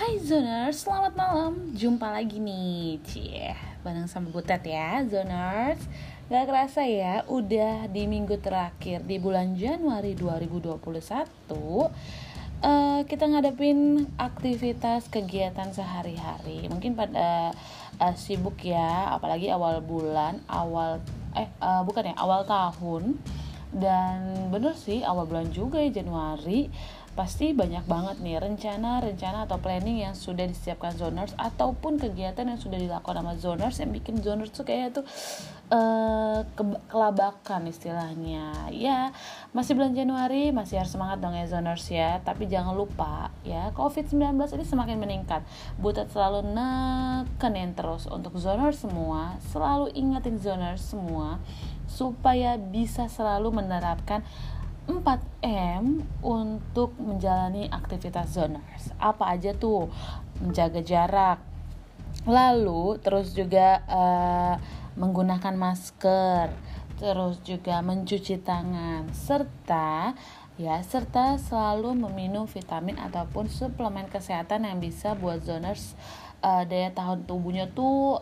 Hai Zoners, selamat malam. Jumpa lagi nih Cie, bareng sama Butet ya Zoners. Gak kerasa ya, udah di minggu terakhir Di bulan Januari 2021 uh, Kita ngadepin aktivitas kegiatan sehari-hari. Mungkin pada uh, sibuk ya Apalagi awal bulan Awal, eh uh, bukan ya, awal tahun. Dan bener sih, awal bulan juga ya Januari pasti banyak banget nih rencana-rencana atau planning yang sudah disiapkan zoners ataupun kegiatan yang sudah dilakukan sama zoners yang bikin zoners tuh kayak tuh uh, ke kelabakan istilahnya. Ya masih bulan Januari masih harus semangat dong ya zoners ya. Tapi jangan lupa ya COVID-19 ini semakin meningkat. Butet selalu nekenin terus untuk zoners semua. Selalu ingetin zoners semua supaya bisa selalu menerapkan 4M untuk menjalani aktivitas zoners. Apa aja tuh? Menjaga jarak. Lalu terus juga uh, menggunakan masker, terus juga mencuci tangan serta ya serta selalu meminum vitamin ataupun suplemen kesehatan yang bisa buat zoners uh, daya tahan tubuhnya tuh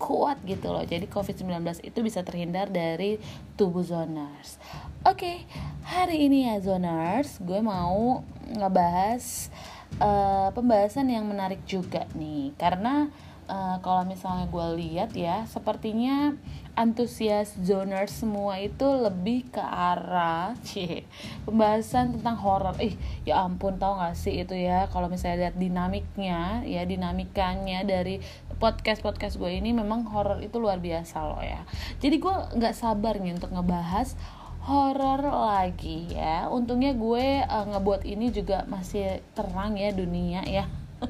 kuat gitu loh. Jadi COVID-19 itu bisa terhindar dari tubuh zoners. Oke, okay, hari ini ya zoners, gue mau ngebahas uh, pembahasan yang menarik juga nih. Karena uh, kalau misalnya gue lihat ya, sepertinya antusias zoners semua itu lebih ke arah cie pembahasan tentang horor ih ya ampun tau gak sih itu ya kalau misalnya lihat dinamiknya ya dinamikanya dari podcast podcast gue ini memang horor itu luar biasa loh ya. Jadi gue nggak sabar nih untuk ngebahas horor lagi ya. Untungnya gue uh, ngebuat ini juga masih terang ya dunia ya.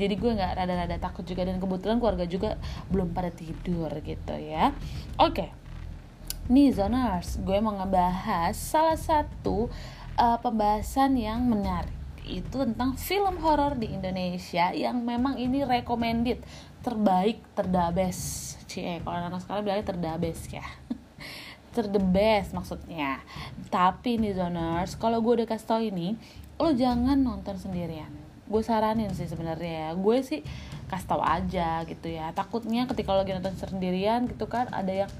Jadi gue nggak rada-rada takut juga dan kebetulan keluarga juga belum pada tidur gitu ya. Oke. Okay. nih zoners gue mau ngebahas salah satu uh, pembahasan yang menarik itu tentang film horor di Indonesia yang memang ini recommended terbaik terdabes. Cie kalau anak sekarang bilangnya terdabes ya. Ter the best maksudnya. Tapi nih zoners kalau gue udah kasih tau ini lo jangan nonton sendirian. Gue saranin sih sebenarnya ya. Gue sih kasih tau aja gitu ya. Takutnya ketika lo lagi nonton sendirian gitu kan ada yang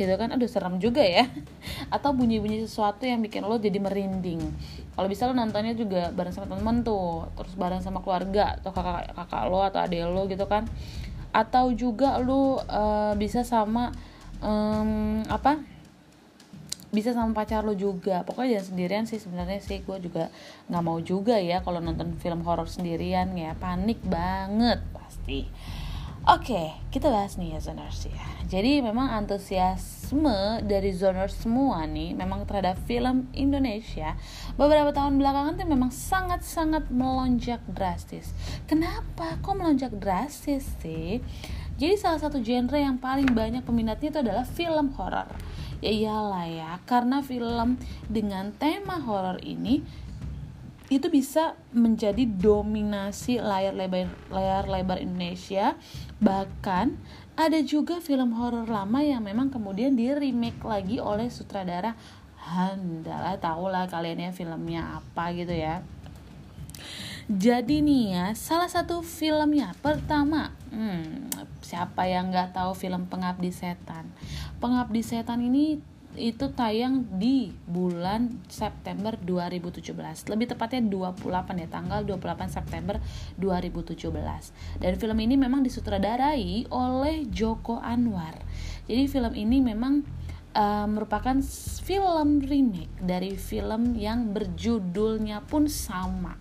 gitu kan aduh serem juga ya. Atau bunyi-bunyi sesuatu yang bikin lo jadi merinding. Kalau bisa lo nontonnya juga bareng sama temen tuh terus bareng sama keluarga atau kakak kakak lo atau adik lo gitu kan. Atau juga lo uh, bisa sama um, apa bisa sama pacar lo juga. Pokoknya jangan sendirian sih sebenarnya sih gue juga nggak mau juga ya kalau nonton film horor sendirian ya. Panik banget pasti Oke, kita bahas nih ya zoners ya. Jadi memang antusiasme dari zoners semua nih memang terhadap film Indonesia beberapa tahun belakangan tuh memang sangat-sangat melonjak drastis. Kenapa? Kok melonjak drastis sih? Jadi salah satu genre yang paling banyak peminatnya itu adalah film horor ya iyalah ya karena film dengan tema horor ini itu bisa menjadi dominasi layar lebar layar lebar Indonesia. Bahkan ada juga film horor lama yang memang kemudian di remake lagi oleh sutradara Handala tahu lah kalian ya filmnya apa gitu ya. Jadi nih ya salah satu filmnya pertama hmm, siapa yang nggak tahu film Pengabdi Setan? Pengabdi Setan ini itu tayang di bulan September 2017 lebih tepatnya 28 ya tanggal 28 September 2017 dan film ini memang disutradarai oleh Joko Anwar. Jadi film ini memang uh, merupakan film remake dari film yang berjudulnya pun sama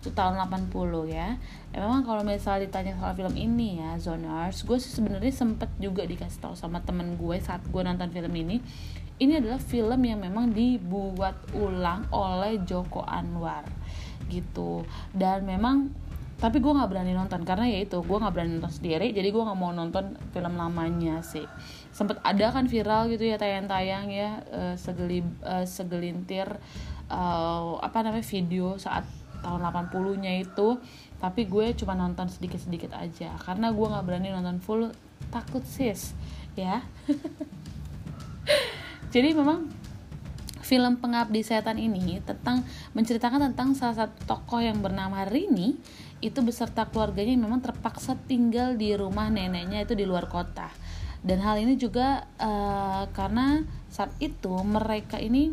itu tahun 80 ya. Ya memang kalau misalnya ditanya soal film ini ya Zoners gue sih sebenarnya sempet juga dikasih tahu sama temen gue saat gue nonton film ini. Ini adalah film yang memang dibuat ulang oleh Joko Anwar gitu. Dan memang tapi gue nggak berani nonton karena ya itu gue nggak berani nonton sendiri jadi gue nggak mau nonton film lamanya sih. Sempet ada kan viral gitu ya tayang-tayang ya uh, segeli segelintir uh, apa namanya video saat tahun 80-nya itu tapi gue cuma nonton sedikit-sedikit aja karena gue nggak berani nonton full takut sis ya jadi memang film Pengabdi Setan ini tentang menceritakan tentang salah satu tokoh yang bernama Rini itu beserta keluarganya yang memang terpaksa tinggal di rumah neneknya itu di luar kota. Dan hal ini juga uh, karena saat itu mereka ini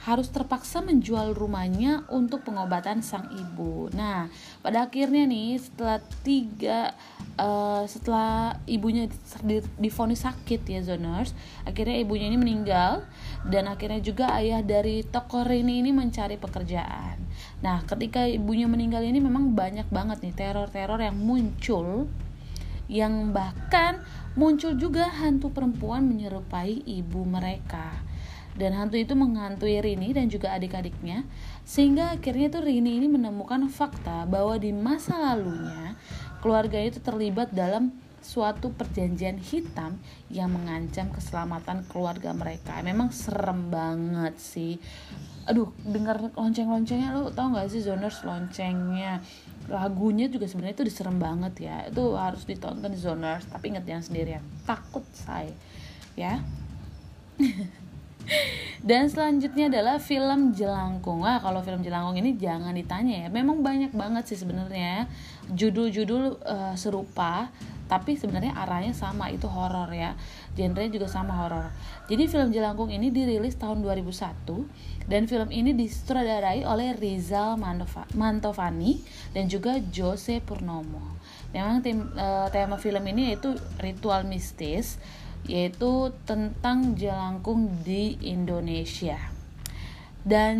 harus terpaksa menjual rumahnya untuk pengobatan sang ibu. Nah, pada akhirnya nih setelah tiga uh, setelah ibunya difonis sakit ya zoners, akhirnya ibunya ini meninggal dan akhirnya juga ayah dari toko Rini ini mencari pekerjaan. Nah, ketika ibunya meninggal ini memang banyak banget nih teror-teror yang muncul yang bahkan muncul juga hantu perempuan menyerupai ibu mereka dan hantu itu menghantui Rini dan juga adik-adiknya sehingga akhirnya tuh Rini ini menemukan fakta bahwa di masa lalunya keluarga itu terlibat dalam suatu perjanjian hitam yang mengancam keselamatan keluarga mereka. Memang serem banget sih. Aduh, dengar lonceng-loncengnya lu tau gak sih zoners loncengnya? Lagunya juga sebenarnya itu diserem banget ya. Itu harus ditonton di zoners tapi inget jangan sendirian. Takut saya ya Dan selanjutnya adalah film Jelangkung. Wah, kalau film Jelangkung ini jangan ditanya ya. Memang banyak banget sih sebenarnya judul-judul uh, serupa, tapi sebenarnya arahnya sama itu horor ya. Genrenya juga sama horor. Jadi film Jelangkung ini dirilis tahun 2001 dan film ini disutradarai oleh Rizal Mantovani dan juga Jose Purnomo. Memang tim, uh, tema film ini yaitu ritual mistis yaitu tentang jelangkung di Indonesia. Dan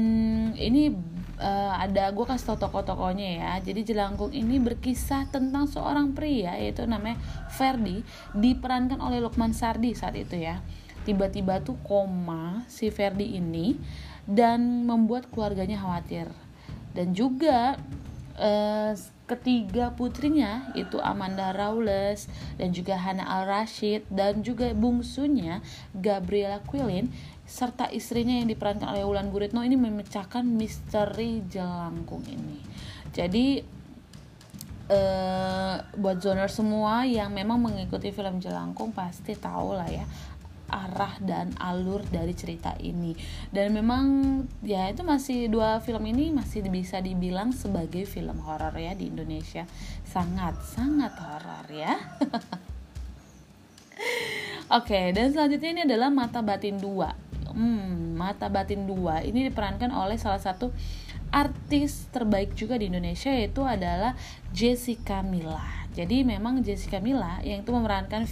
ini uh, ada gue kasih tau tokoh-tokohnya ya. Jadi jelangkung ini berkisah tentang seorang pria yaitu namanya Ferdi diperankan oleh Lukman Sardi saat itu ya. Tiba-tiba tuh koma si Ferdi ini dan membuat keluarganya khawatir. Dan juga uh, ketiga putrinya itu Amanda Rawles dan juga Hana Al Rashid dan juga bungsunya Gabriela Quillin serta istrinya yang diperankan oleh Wulan Guritno ini memecahkan misteri jelangkung ini. Jadi eh, buat zoner semua yang memang mengikuti film jelangkung pasti tahu lah ya arah dan alur dari cerita ini dan memang ya itu masih dua film ini masih bisa dibilang sebagai film horor ya di Indonesia sangat sangat horor ya Oke, okay, dan selanjutnya ini adalah Mata Batin 2. Hmm, Mata Batin 2 ini diperankan oleh salah satu artis terbaik juga di Indonesia yaitu adalah Jessica Mila. Jadi memang Jessica Mila yang itu memerankan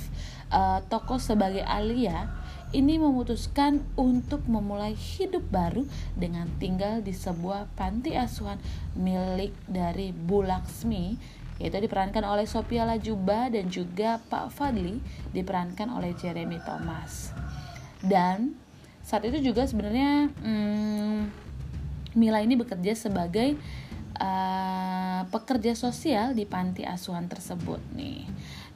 uh, tokoh sebagai Alia ini memutuskan untuk memulai hidup baru dengan tinggal di sebuah panti asuhan milik dari Bulaksmi yaitu diperankan oleh Sophia Lajuba dan juga Pak Fadli diperankan oleh Jeremy Thomas. Dan saat itu juga sebenarnya hmm, Mila ini bekerja sebagai uh, pekerja sosial di panti asuhan tersebut nih.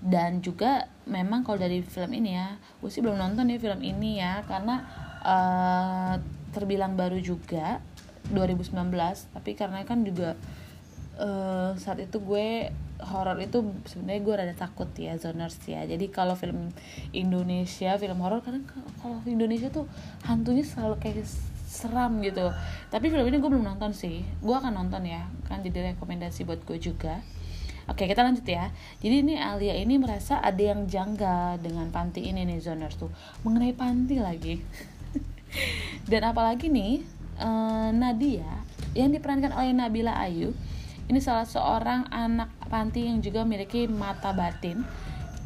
Dan juga memang kalau dari film ini ya gue sih belum nonton ya film ini ya karena uh, terbilang baru juga 2019 tapi karena kan juga uh, saat itu gue horor itu sebenarnya gue rada takut ya zoners ya. Jadi kalau film Indonesia film horor karena kalau Indonesia tuh hantunya selalu kayak seram gitu. Tapi film ini gue belum nonton sih. Gue akan nonton ya. Kan jadi rekomendasi buat gue juga. Oke kita lanjut ya. Jadi ini Alia ini merasa ada yang janggal dengan panti ini nih zoners tuh. Mengenai panti lagi. Dan apalagi nih eh, Nadia yang diperankan oleh Nabila Ayu Ini salah seorang anak panti yang juga memiliki mata batin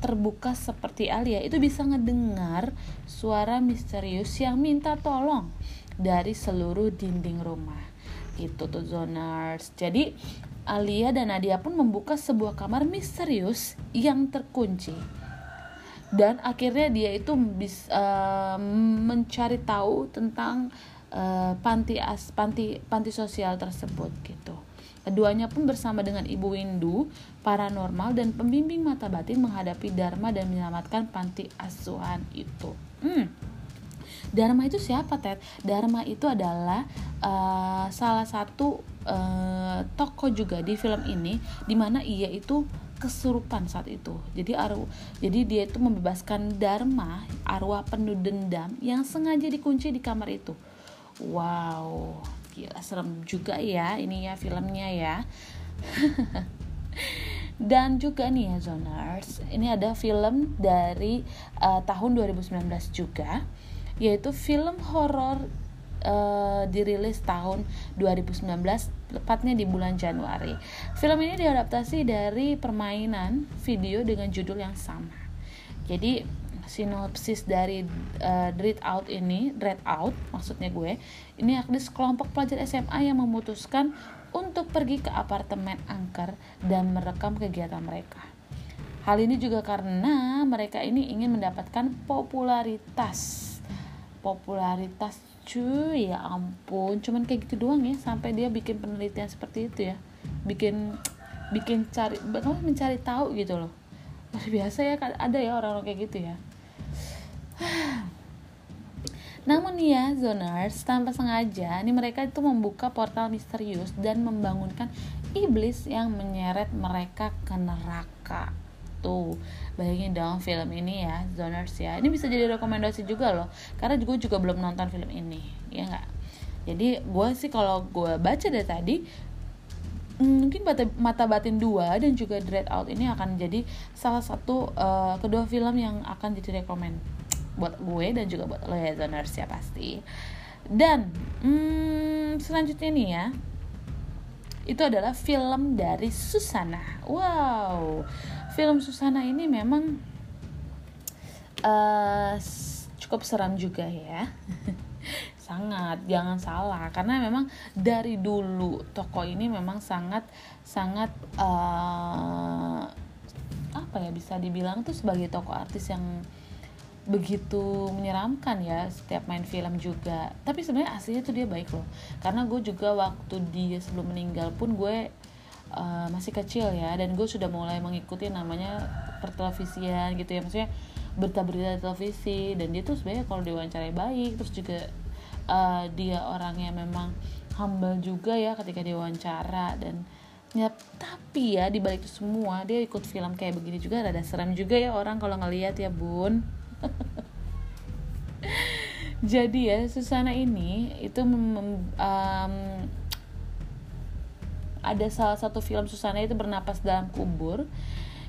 terbuka seperti Alia. Itu bisa ngedengar suara misterius yang minta tolong dari seluruh dinding rumah gitu tuh zoners jadi Alia dan Nadia pun membuka sebuah kamar misterius yang terkunci. Dan akhirnya dia itu bisa uh, mencari tahu tentang uh, panti as panti panti sosial tersebut gitu. Keduanya pun bersama dengan Ibu Windu, paranormal dan pembimbing mata batin menghadapi Dharma dan menyelamatkan panti asuhan itu. Hmm. Dharma itu siapa Ted? Dharma itu adalah uh, salah satu uh, tokoh juga di film ini di mana ia itu kesurupan saat itu. Jadi arwah jadi dia itu membebaskan Dharma arwah penuh dendam yang sengaja dikunci di kamar itu. Wow gila serem juga ya ini ya filmnya ya. Dan juga nih ya zoners ini ada film dari uh, tahun 2019 juga yaitu film horor uh, dirilis tahun 2019 tepatnya di bulan Januari. Film ini diadaptasi dari permainan video dengan judul yang sama. Jadi sinopsis dari uh, Dread Out ini, Dread Out maksudnya gue, ini yakni sekelompok pelajar SMA yang memutuskan untuk pergi ke apartemen angker dan merekam kegiatan mereka. Hal ini juga karena mereka ini ingin mendapatkan popularitas. Popularitas cuy, ya ampun, cuman kayak gitu doang ya sampai dia bikin penelitian seperti itu ya. Bikin bikin cari mencari tahu gitu loh. Luar biasa ya ada ya orang-orang kayak gitu ya. Namun ya, zoners, tanpa sengaja, ini mereka itu membuka portal misterius dan membangunkan iblis yang menyeret mereka ke neraka. Tuh, bayangin dong film ini ya, zoners ya. Ini bisa jadi rekomendasi juga loh, karena gue juga belum nonton film ini, ya nggak? Jadi gue sih kalau gue baca dari tadi, mungkin mata, batin dua dan juga Dread Out ini akan jadi salah satu uh, kedua film yang akan jadi rekomend buat gue dan juga buat lo ya zoners ya pasti dan hmm, selanjutnya nih ya itu adalah film dari Susana wow film Susana ini memang uh, cukup seram juga ya. Sangat jangan salah. Karena memang dari dulu toko ini memang sangat sangat uh, apa ya bisa dibilang tuh sebagai toko artis yang begitu menyeramkan ya setiap main film juga. Tapi sebenarnya aslinya tuh dia baik loh. Karena gue juga waktu dia sebelum meninggal pun gue uh, masih kecil ya dan gue sudah mulai mengikuti namanya pertelevisian gitu ya. Maksudnya berita-berita televisi dan dia tuh sebenarnya kalau diwawancarai baik terus juga uh, dia orangnya memang humble juga ya ketika diwawancara dan ya tapi ya dibalik itu semua dia ikut film kayak begini juga rada serem juga ya orang kalau ngelihat ya bun. Jadi ya Susana ini itu um, ada salah satu film Susana itu bernapas dalam kubur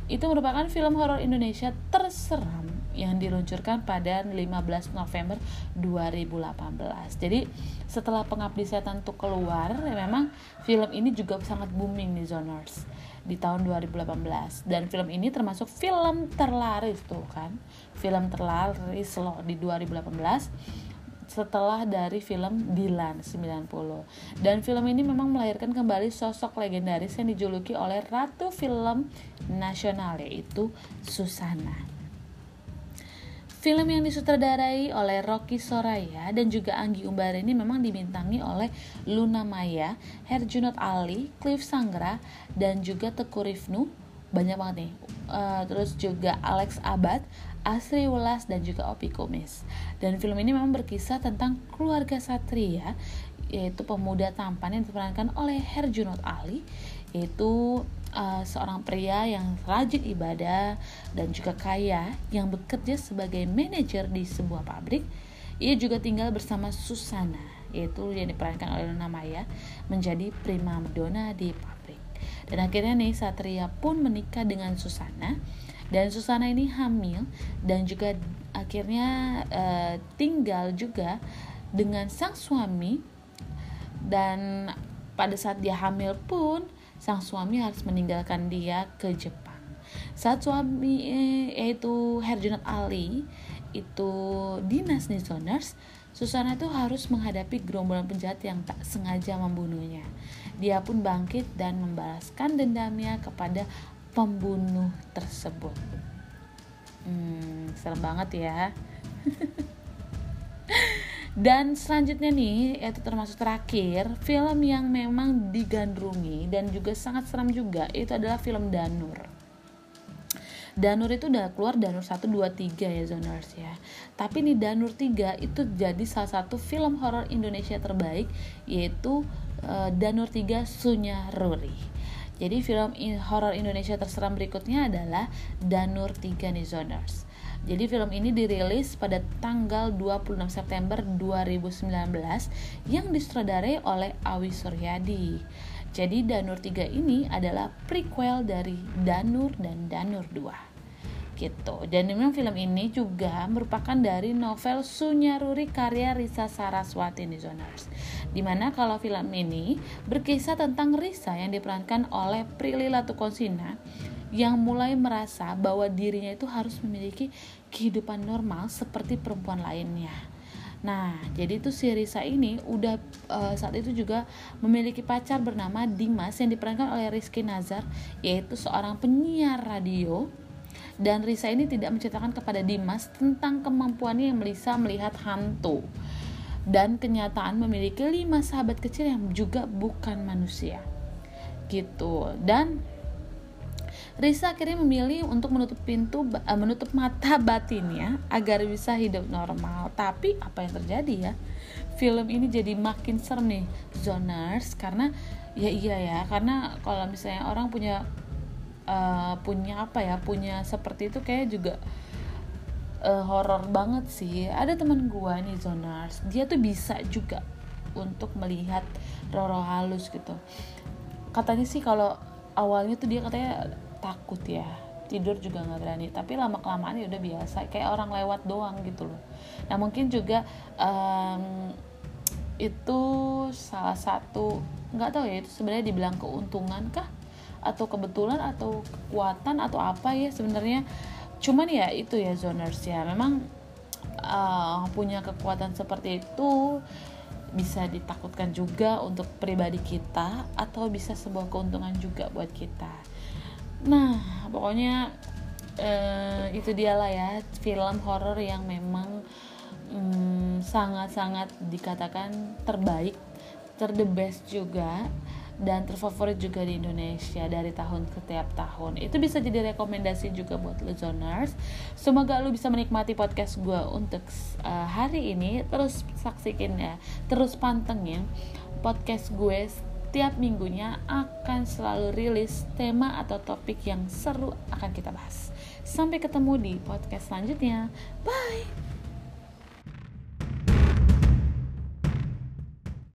itu merupakan film horor Indonesia terseram yang diluncurkan pada 15 November 2018. Jadi setelah Pengabdi Setan itu keluar, ya memang film ini juga sangat booming di Zoners di tahun 2018 dan film ini termasuk film terlaris tuh kan. Film terlaris loh di 2018 setelah dari film Dilan 90 dan film ini memang melahirkan kembali sosok legendaris yang dijuluki oleh ratu film nasional yaitu Susana Film yang disutradarai oleh Rocky Soraya dan juga Anggi Umbara ini memang dibintangi oleh Luna Maya, Herjunot Ali, Cliff Sangra, dan juga Teku Rifnu. Banyak banget nih. Uh, terus juga Alex Abad, Asri Welas, dan juga Opi Kumis. Dan film ini memang berkisah tentang keluarga Satria, yaitu pemuda tampan yang diperankan oleh Herjunot Ali, yaitu uh, seorang pria yang rajin ibadah dan juga kaya yang bekerja sebagai manajer di sebuah pabrik. Ia juga tinggal bersama Susana, yaitu yang diperankan oleh Luna Maya, menjadi prima donna di pabrik. Dan akhirnya nih Satria pun menikah dengan Susana dan Susana ini hamil dan juga akhirnya uh, tinggal juga dengan sang suami dan pada saat dia hamil pun sang suami harus meninggalkan dia ke Jepang. Saat suami eh, yaitu Herjunot Ali itu dinas nih zoners, Susana itu harus menghadapi gerombolan penjahat yang tak sengaja membunuhnya. Dia pun bangkit dan membalaskan dendamnya kepada pembunuh tersebut. Hmm, serem banget ya. Dan selanjutnya nih, yaitu termasuk terakhir, film yang memang digandrungi dan juga sangat seram juga, itu adalah film Danur. Danur itu udah keluar Danur 1, 2, 3 ya zoners ya. Tapi nih Danur 3 itu jadi salah satu film horor Indonesia terbaik yaitu uh, Danur 3 Sunya Ruri. Jadi film horor Indonesia terseram berikutnya adalah Danur 3 nih zoners. Jadi film ini dirilis pada tanggal 26 September 2019 yang disutradarai oleh Awi Suryadi. Jadi Danur 3 ini adalah prequel dari Danur dan Danur 2 gitu. Dan memang film ini juga merupakan dari novel Sunyaruri karya Risa Saraswati Zoners. Di mana kalau film ini berkisah tentang Risa yang diperankan oleh Prilly Latukonsina yang mulai merasa bahwa dirinya itu harus memiliki kehidupan normal seperti perempuan lainnya. Nah, jadi itu si Risa ini udah uh, saat itu juga memiliki pacar bernama Dimas yang diperankan oleh Rizky Nazar, yaitu seorang penyiar radio. Dan Risa ini tidak menceritakan kepada Dimas tentang kemampuannya yang bisa melihat hantu. Dan kenyataan memiliki lima sahabat kecil yang juga bukan manusia. Gitu. Dan Risa akhirnya memilih untuk menutup pintu uh, menutup mata batinnya agar bisa hidup normal. Tapi apa yang terjadi ya? Film ini jadi makin serem nih, zoners karena ya iya ya, karena kalau misalnya orang punya uh, punya apa ya, punya seperti itu kayak juga uh, horor banget sih. Ada teman gua nih zoners, dia tuh bisa juga untuk melihat roro halus gitu. Katanya sih kalau awalnya tuh dia katanya takut ya tidur juga nggak berani tapi lama kelamaan ya udah biasa kayak orang lewat doang gitu loh nah mungkin juga um, itu salah satu nggak tahu ya itu sebenarnya dibilang keuntungan kah atau kebetulan atau kekuatan atau apa ya sebenarnya. Cuman ya itu ya zoners ya. Memang uh, punya kekuatan seperti itu bisa ditakutkan juga untuk pribadi kita atau bisa sebuah keuntungan juga buat kita. Nah pokoknya uh, itu dialah ya film horor yang memang mm, sangat-sangat um, dikatakan terbaik ter the best juga dan terfavorit juga di Indonesia dari tahun ke tiap tahun itu bisa jadi rekomendasi juga buat listeners semoga lu bisa menikmati podcast gue untuk uh, hari ini terus saksikin ya terus pantengin podcast gue setiap minggunya akan selalu rilis tema atau topik yang seru akan kita bahas. Sampai ketemu di podcast selanjutnya. Bye.